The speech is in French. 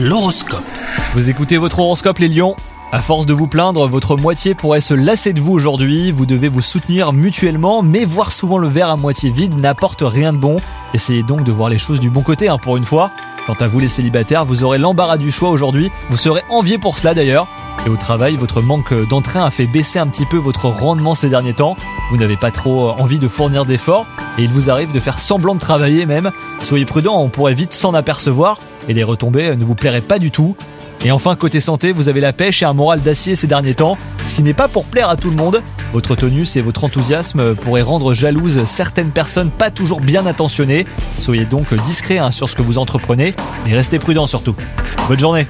L'horoscope. Vous écoutez votre horoscope les lions? À force de vous plaindre, votre moitié pourrait se lasser de vous aujourd'hui, vous devez vous soutenir mutuellement, mais voir souvent le verre à moitié vide n'apporte rien de bon. Essayez donc de voir les choses du bon côté hein, pour une fois. Quant à vous les célibataires, vous aurez l'embarras du choix aujourd'hui, vous serez enviés pour cela d'ailleurs. Et au travail, votre manque d'entrain a fait baisser un petit peu votre rendement ces derniers temps. Vous n'avez pas trop envie de fournir d'efforts et il vous arrive de faire semblant de travailler même. Soyez prudent, on pourrait vite s'en apercevoir et les retombées ne vous plairaient pas du tout. Et enfin, côté santé, vous avez la pêche et un moral d'acier ces derniers temps, ce qui n'est pas pour plaire à tout le monde. Votre tonus et votre enthousiasme pourraient rendre jalouses certaines personnes pas toujours bien intentionnées. Soyez donc discret hein, sur ce que vous entreprenez et restez prudent surtout. Bonne journée